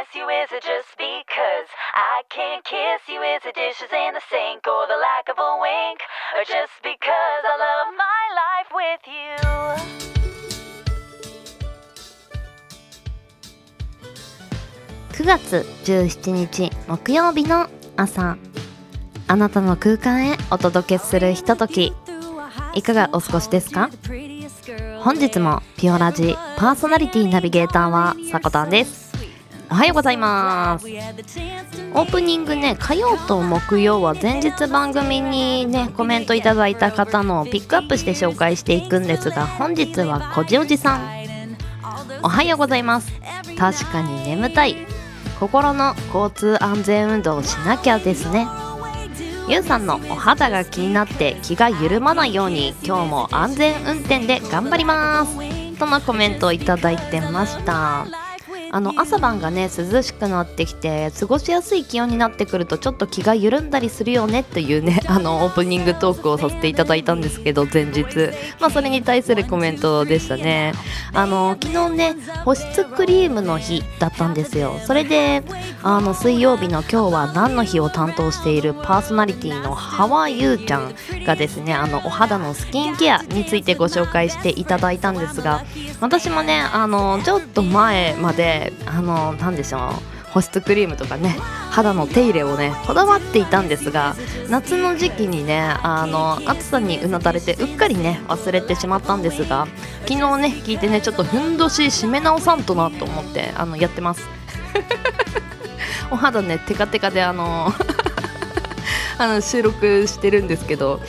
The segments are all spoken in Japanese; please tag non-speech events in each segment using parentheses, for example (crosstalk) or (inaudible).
miss you? Is it just because I can't kiss you? Is it dishes in the sink or the lack of a wink? Or just because I love my life with you? 9月17日木曜日の朝あなたの空間へお届けするひとときいかがお過ごしですか本日もピオラジパーソナリティナビゲーターはさこたんですおはようございます。オープニングね火曜と木曜は前日番組にねコメントいただいた方のをピックアップして紹介していくんですが本日はこじおじさん。おはようございます。確かに眠たい。心の交通安全運動をしなきゃですね。ゆうさんのお肌が気になって気が緩まないように今日も安全運転で頑張ります。とのコメントをいただいてましたあの朝晩がね涼しくなってきて過ごしやすい気温になってくるとちょっと気が緩んだりするよねっていうね (laughs) あのオープニングトークをさせていただいたんですけど前日。まあそれに対するコメントでしたね。あの昨日ね保湿クリームの日だったんですよ。それであの水曜日の今日は何の日を担当しているパーソナリティのハワユーちゃんがですねあのお肌のスキンケアについてご紹介していただいたんですが私もねあのちょっと前まであの何でしょう保湿クリームとかね肌の手入れをねこだわっていたんですが夏の時期にねあの暑さにうなだれてうっかりね忘れてしまったんですが昨日ね聞いてねちょっとふんどし締め直さんとなと思ってあのやってます。(laughs) お肌ねテカテカであの (laughs) あの収録してるんですけど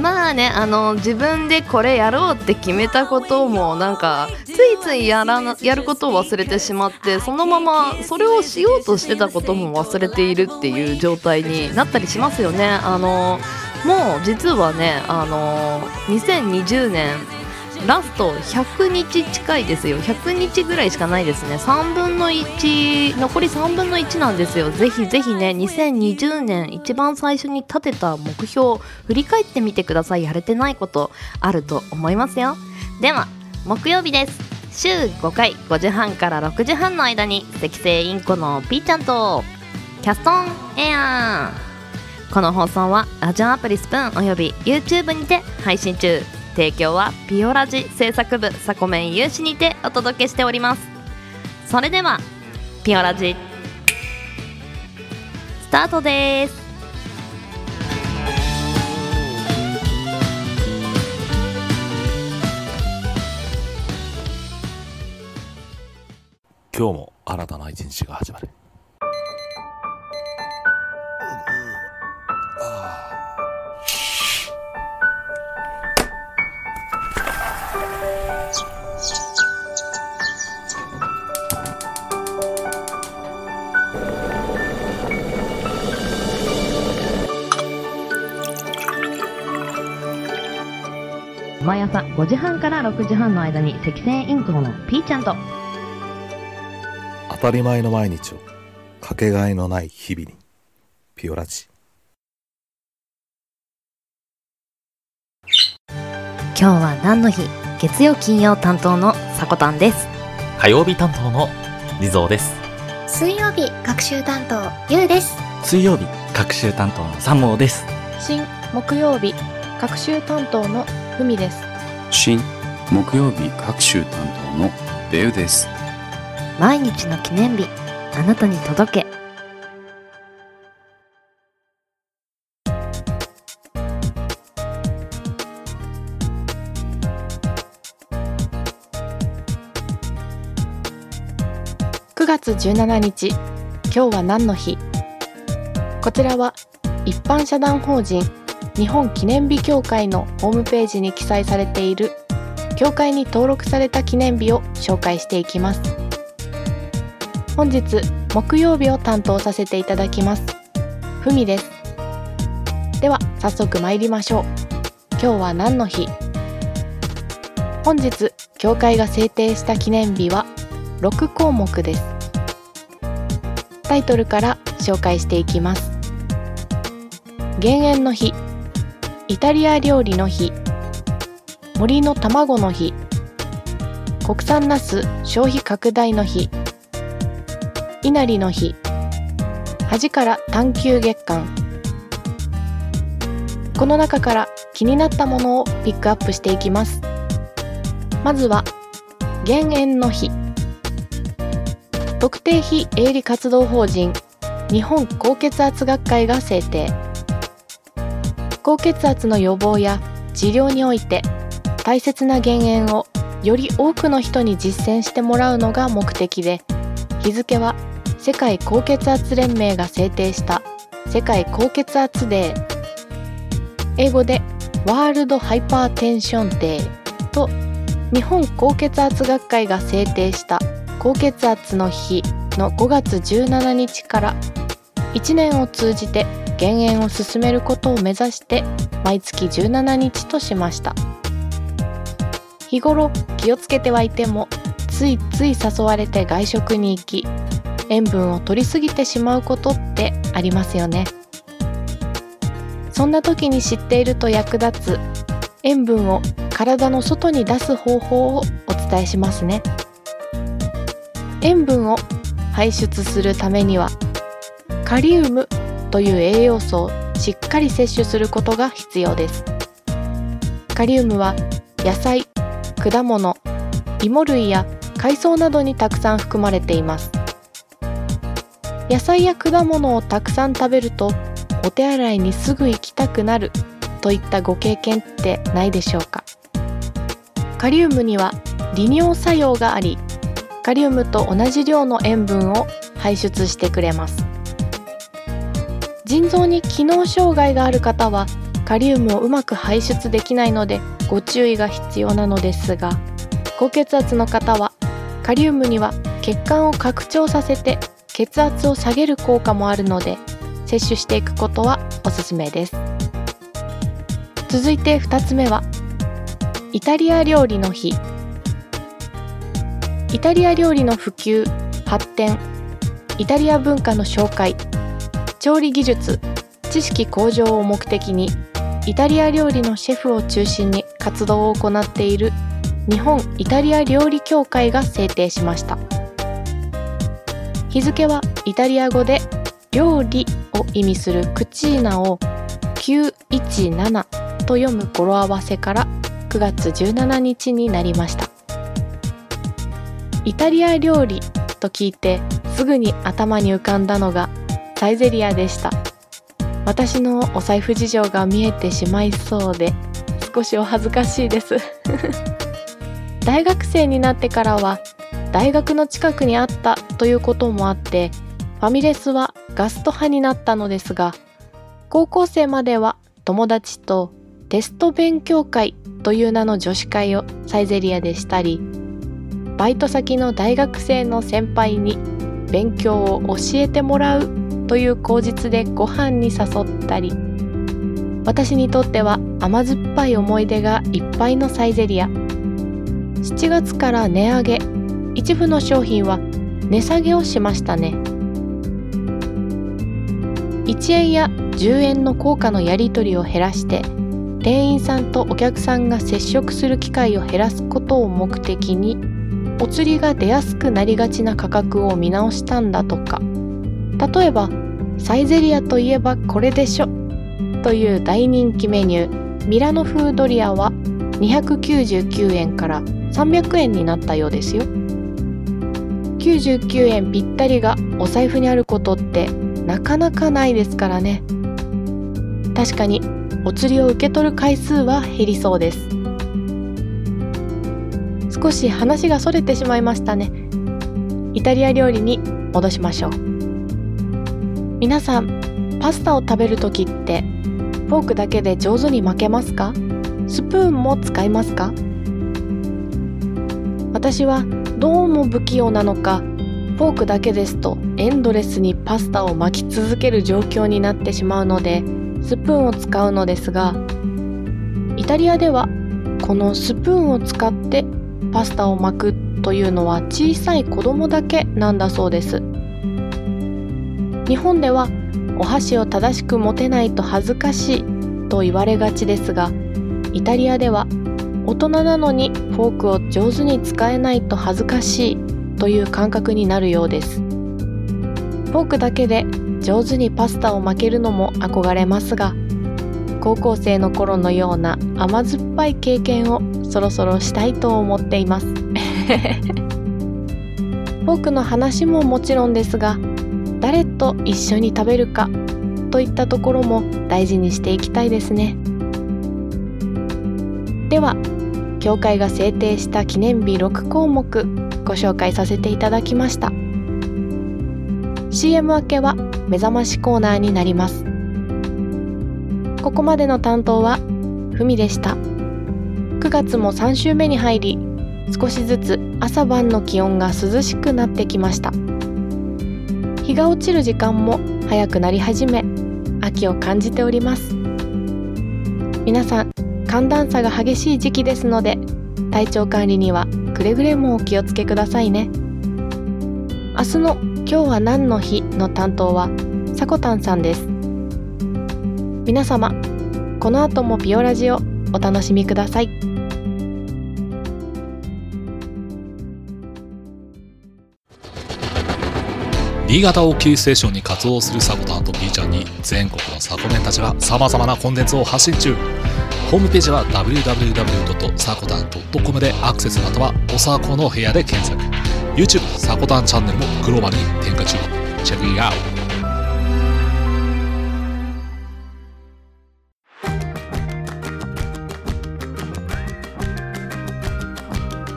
まあねあの自分でこれやろうって決めたこともなんかついついやらやることを忘れてしまってそのままそれをしようとしてたことも忘れているっていう状態になったりしますよね。あのもう実はねあの2020年ラスト100日近いですよ。100日ぐらいしかないですね。3分の1残り3分の1なんですよ。ぜひぜひね2020年一番最初に立てた目標振り返ってみてください。やれてないことあると思いますよ。では木曜日です。週5回5時半から6時半の間に赤星インコのピーちゃんとキャストンエア。ーこの放送はラジオアプリスプーンおよび YouTube にて配信中。提供はピオラジ制作部サコメン有志にてお届けしております。それではピオラジスタートです。今日も新たな一日が始まる。朝5時半から6時半の間に赤星インコのピーちゃんと。当たり前の毎日をかけがえのない日々にピオラジ。今日は何の日？月曜金曜担当のさこたんです。火曜日担当のリゾーです。水曜日学習担当ゆうです。水曜日学習担当の三毛です。新木曜日学習担当のふみです新木曜日学習担当のベウです。毎日の記念日あなたに届け。9月17日今日は何の日？こちらは一般社団法人日本記念日協会のホームページに記載されている協会に登録された記念日を紹介していきます。本日木曜日を担当させていただきます。ふみです。では早速参りましょう。今日は何の日？本日協会が制定した記念日は6項目です。タイトルから紹介していきます。減塩の日。イタリア料理の日。森の卵の日。国産ナス消費拡大の日。稲荷の日。恥から探求月間。この中から気になったものをピックアップしていきます。まずは減塩の日。特定非営利活動法人日本高血圧学会が制定。高血圧の予防や治療において大切な減塩をより多くの人に実践してもらうのが目的で日付は世界高血圧連盟が制定した世界高血圧デー。英語でワールドハイパーテンションデーと日本高血圧学会が制定した高血圧の日の5月17日から1年を通じて減塩を進めることを目指して毎月17日としました。日頃気をつけてはいてもついつい誘われて外食に行き塩分を取りすぎてしまうことってありますよね。そんな時に知っていると役立つ塩分を体の外に出す方法をお伝えしますね。塩分を排出するためにはカリウムという栄養素をしっかり摂取することが必要です。カリウムは野菜果物芋類や海藻などにたくさん含まれています。野菜や果物をたくさん食べるとお手洗いにすぐ行きたくなるといったご経験ってないでしょうか。カリウムには利尿作用がありカリウムと同じ量の塩分を排出してくれます。腎臓に機能障害がある方はカリウムをうまく排出できないのでご注意が必要なのですが高血圧の方はカリウムには血管を拡張させて血圧を下げる効果もあるので摂取していくことはおすすめです。続いて2つ目はイタリア料理の日。イタリア料理の普及発展イタリア文化の紹介。調理技術知識向上を目的にイタリア料理のシェフを中心に活動を行っている日本イタリア料理協会が制定しました。日付はイタリア語で料理を意味するクチーナを917と読む語呂合わせから9月17日になりました。イタリア料理と聞いてすぐに頭に浮かんだのがサイゼリアでした。私のお財布事情が見えてしまいそうで少しお恥ずかしいです。(laughs) 大学生になってからは大学の近くにあったということもあってファミレスはガスト派になったのですが高校生までは友達とテスト勉強会という名の女子会をサイゼリアでしたりバイト先の大学生の先輩に勉強を教えてもらうという口実でご飯に誘ったり私にとっては甘酸っぱい思い出がいっぱいのサイゼリア7月から値上げ。一部の商品は値下げをしましたね。1円や10円の効果のやり取りを減らして店員さんとお客さんが接触する機会を減らすことを目的にお釣りが出やすくなりがちな価格を見直したんだとか。例えばサイゼリアといえばこれでしょ。という大人気メニュー。ミラノ風ドリアは299円から300円になったようですよ。99円ぴったりがお財布にあることってなかなかないですからね。確かにお釣りを受け取る回数は減りそうです。少し話がそれてしまいましたね。イタリア料理に戻しましょう。皆さんパスタを食べる時ってフォークだけで上手に巻けますか？スプーンも使いますか？私はどうも不器用なのかフォークだけですとエンドレスにパスタを巻き続ける状況になってしまうのでスプーンを使うのですがイタリアではこのスプーンを使ってパスタを巻くというのは小さい子供だけなんだそうです。日本ではお箸を正しく持てないと恥ずかしいと言われがちですがイタリアでは大人なのにフォークを上手に使えないと恥ずかしいという感覚になるようです。フォークだけで上手にパスタを巻けるのも憧れますが高校生の頃のような甘酸っぱい経験をそろそろしたいと思っています。フォークの話ももちろんですが誰と一緒に食べるかといったところも大事にしていきたいですね。では協会が制定した記念日6項目ご紹介させていただきました。CM 明けは目覚ましコーナーになります。ここまでの担当はふみでした。9月も3週目に入り少しずつ朝晩の気温が涼しくなってきました。日が落ちる時間も早くなり始め秋を感じております。皆さん寒暖差が激しい時期ですので体調管理にはくれぐれもお気をつけくださいね。明日の今日は何の日の担当はさこたんさんです。皆様この後もピオラジをお楽しみください。新潟をキーステーションに活動するサコタンと B ちゃんに全国のサコメンたちが様々なコンテンツを発信中。ホームページは www.sakotan.com でアクセスまたはおさこの部屋で検索。YouTube サコタンチャンネルもグローバルに展開中。チェックイアウ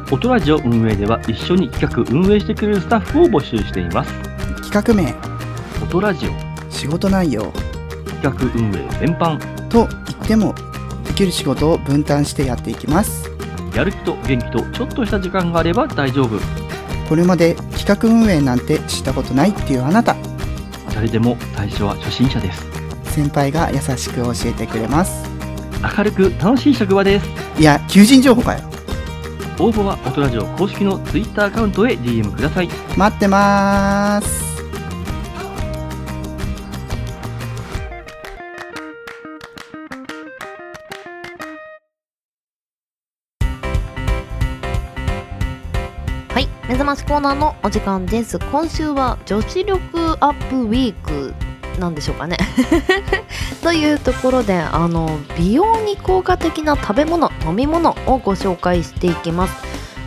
ト。音ラジオ運営では一緒に企画運営してくれるスタッフを募集しています。企画名。音ラジオ。仕事内容。企画運営全般。と言ってもできる仕事を分担してやっていきます。やる気と元気とちょっとした時間があれば大丈夫。これまで企画運営なんてしたことないっていうあなた。誰でも最初は初心者です。先輩が優しく教えてくれます。明るく楽しい職場です。いや求人情報かよ。応募は音ラジオ公式の Twitter アカウントへ DM ください。待ってまーす目覚ましコーナーのお時間です。今週は女子力アップウィークなんでしょうかね。(laughs) というところであの美容に効果的な食べ物飲み物をご紹介していきます。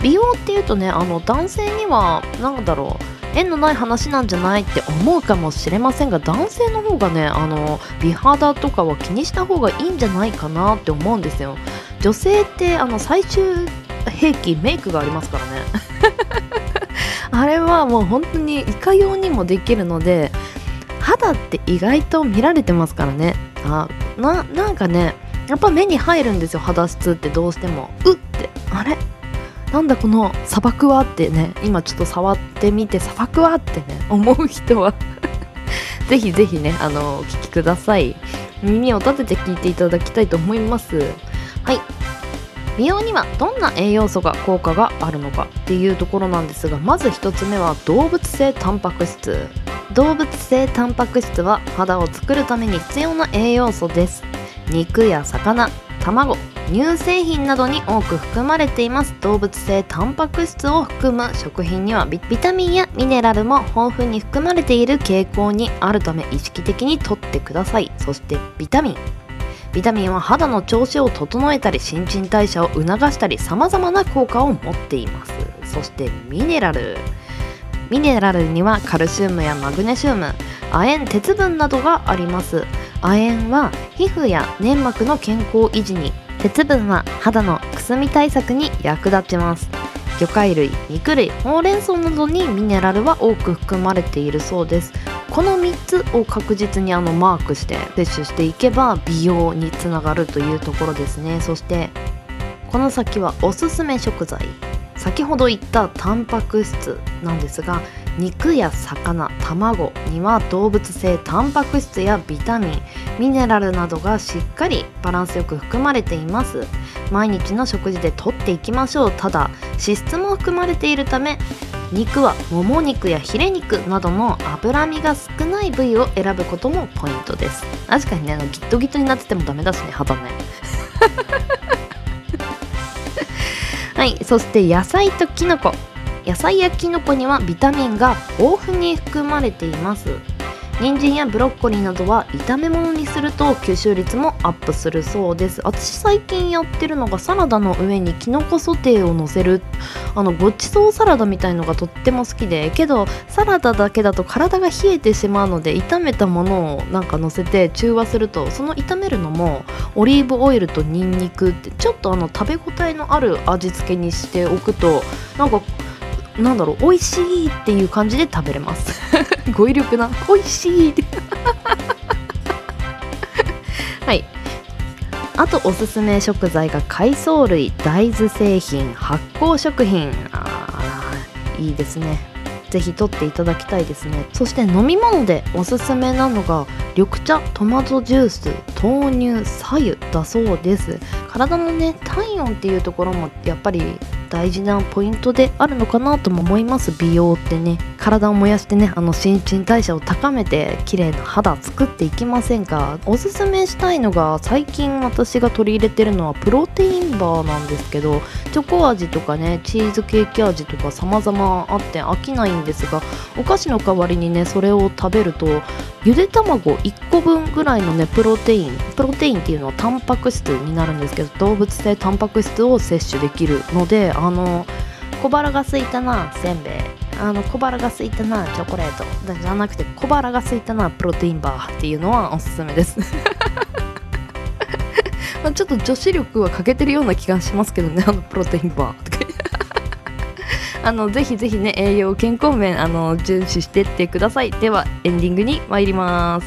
美容っていうとねあの男性には何だろう縁のない話なんじゃないって思うかもしれませんが男性の方がねあの美肌とかは気にした方がいいんじゃないかなって思うんですよ。女性ってあの最終兵器メイクがありますからね。あれはもう本当にいかようにもできるので肌って意外と見られてますからね。あななんかねやっぱ目に入るんですよ。肌質ってどうしても。うって。あれ？なんだこの砂漠はってね。今ちょっと触ってみて砂漠はってね。思う人は。(laughs) ぜひぜひねあのお聞きください。耳を立てて聞いていただきたいと思います。はい。美容にはどんな栄養素が効果があるのかっていうところなんですがまず1つ目は動物性タンパク質。動物性タンパク質は肌を作るために必要な栄養素です。肉や魚卵乳製品などに多く含まれています。動物性タンパク質を含む食品にはビビタミンやミネラルも豊富に含まれている傾向にあるため意識的にとってください。そしてビタミン。ビタミンは肌の調子を整えたり新陳代謝を促したり様々な効果を持っています。そしてミネラル。ミネラルにはカルシウムやマグネシウム亜鉛鉄分などがあります。亜鉛は皮膚や粘膜の健康維持に鉄分は肌のくすみ対策に役立ちます。魚介類肉類ほうれん草などにミネラルは多く含まれているそうです。この3つを確実にあのマークして摂取していけば美容につながるというところですね。そしてこの先はおすすめ食材。先ほど言ったタンパク質なんですが肉や魚卵には動物性タンパク質やビタミンミネラルなどがしっかりバランスよく含まれています。毎日の食事でとっていきましょう。ただ脂質も含まれているため肉はもも肉やヒレ肉などの脂身が少ない部位を選ぶこともポイントです。確かにねあのギットギトになっててもダメだしね肌ね (laughs) はいそして野菜ときのこ野菜やキノコにはビタミンが豊富に含まれています人参やブロッコリーなどは炒め物にすると吸収率もアップするそうです。私最近やってるのがサラダの上にキノコソテーを乗せる。あのごちそうサラダみたいのがとっても好きでけどサラダだけだと体が冷えてしまうので炒めたものをなんか乗せて中和するとその炒めるのもオリーブオイルとニンニクってちょっとあの食べ応えのある味付けにしておくとなんかなんだろう美味しいっていう感じで食べれます。(laughs) 語彙力な。美味しいって。(laughs) はい。あとおすすめ食材が海藻類大豆製品発酵食品。あーいいですね。ぜひ取っていただきたいですね。そして飲み物でおすすめなのが緑茶トマトジュース豆乳白湯だそうです。体のね体温っていうところもやっぱり大事なポイントであるのかなとも思います。美容ってね。体を燃やしてねあの新陳代謝を高めて綺麗な肌作っていきませんか？おすすめしたいのが最近私が取り入れてるのはプロテインバーなんですけどチョコ味とかねチーズケーキ味とか様々あって飽きないんですがお菓子の代わりにねそれを食べるとゆで卵1個分ぐらいのねプロテインプロテインっていうのはタンパク質になるんですけど動物性タンパク質を摂取できるのであの小腹が空いたなせんべい。あの小腹が空いたなチョコレート。じゃなくて小腹が空いたなプロテインバーっていうのはおすすめです。(laughs) まちょっと女子力は欠けてるような気がしますけどねあのプロテインバーとか (laughs) あのぜひぜひね栄養健康面あの重視してってください。ではエンディングに参ります。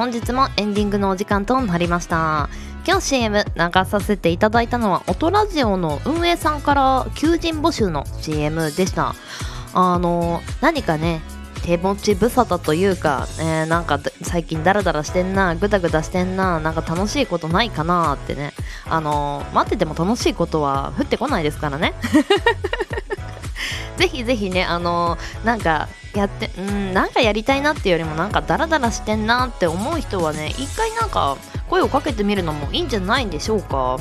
本日もエンディングのお時間となりました。今日 CM 流させていただいたのは音ラジオの運営さんから求人募集の CM でした。あの何かね手持ち無沙汰というか、えーなんか最近ダラダラしてんなグダグダしてんななんか楽しいことないかなってね。あの待ってても楽しいことは降ってこないですからね。(laughs) ぜひぜひねあのなんかやってうんなんかやりたいなっていうよりもなんかダラダラしてんなって思う人はね一回なんか声をかけてみるのもいいんじゃないんでしょうか。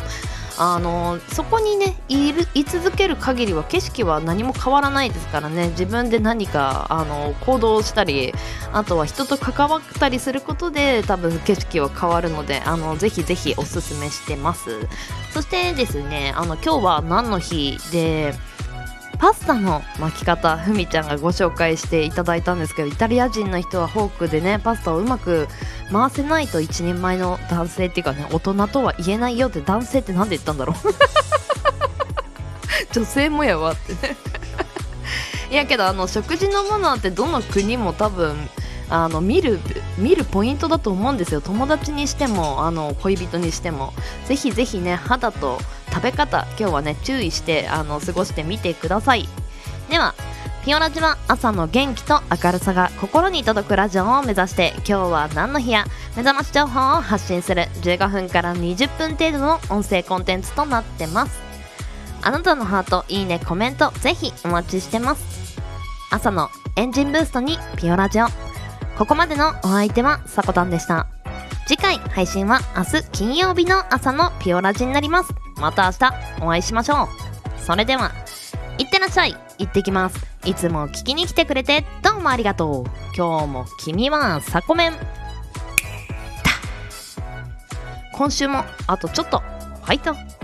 あのそこにねいる居続ける限りは景色は何も変わらないですからね。自分で何かあの行動したりあとは人と関わったりすることで多分景色は変わるのであのぜひぜひおすすめしてます。そしてですねあの今日は何の日でパスタの巻き方ふみちゃんがご紹介していただいたんですけどイタリア人の人はフォークでねパスタをうまく回せないと一人前の男性っていうかね大人とは言えないよって男性ってなんで言ったんだろう。(laughs) 女性もやわって。ね (laughs) いやけどあの食事のものってどの国も多分あの見る見るポイントだと思うんですよ。友達にしてもあの恋人にしても。ぜひぜひね肌と食べ方今日はね注意してあの過ごしてみてください。ではピオラジは朝の元気と明るさが心に届くラジオを目指して今日は何の日や目覚まし情報を発信する。15分から20分程度の音声コンテンツとなってます。あなたのハートいいねコメントぜひお待ちしてます。朝のエンジンブーストにピオラジオ。ここまでのお相手はさこたんでした。次回配信は明日金曜日の朝のピオラジになります。また明日お会いしましょう。それではいってらっしゃい。行ってきます。いつも聞きに来てくれてどうもありがとう。今日も君はサコメン。今週もあとちょっと。ファイト。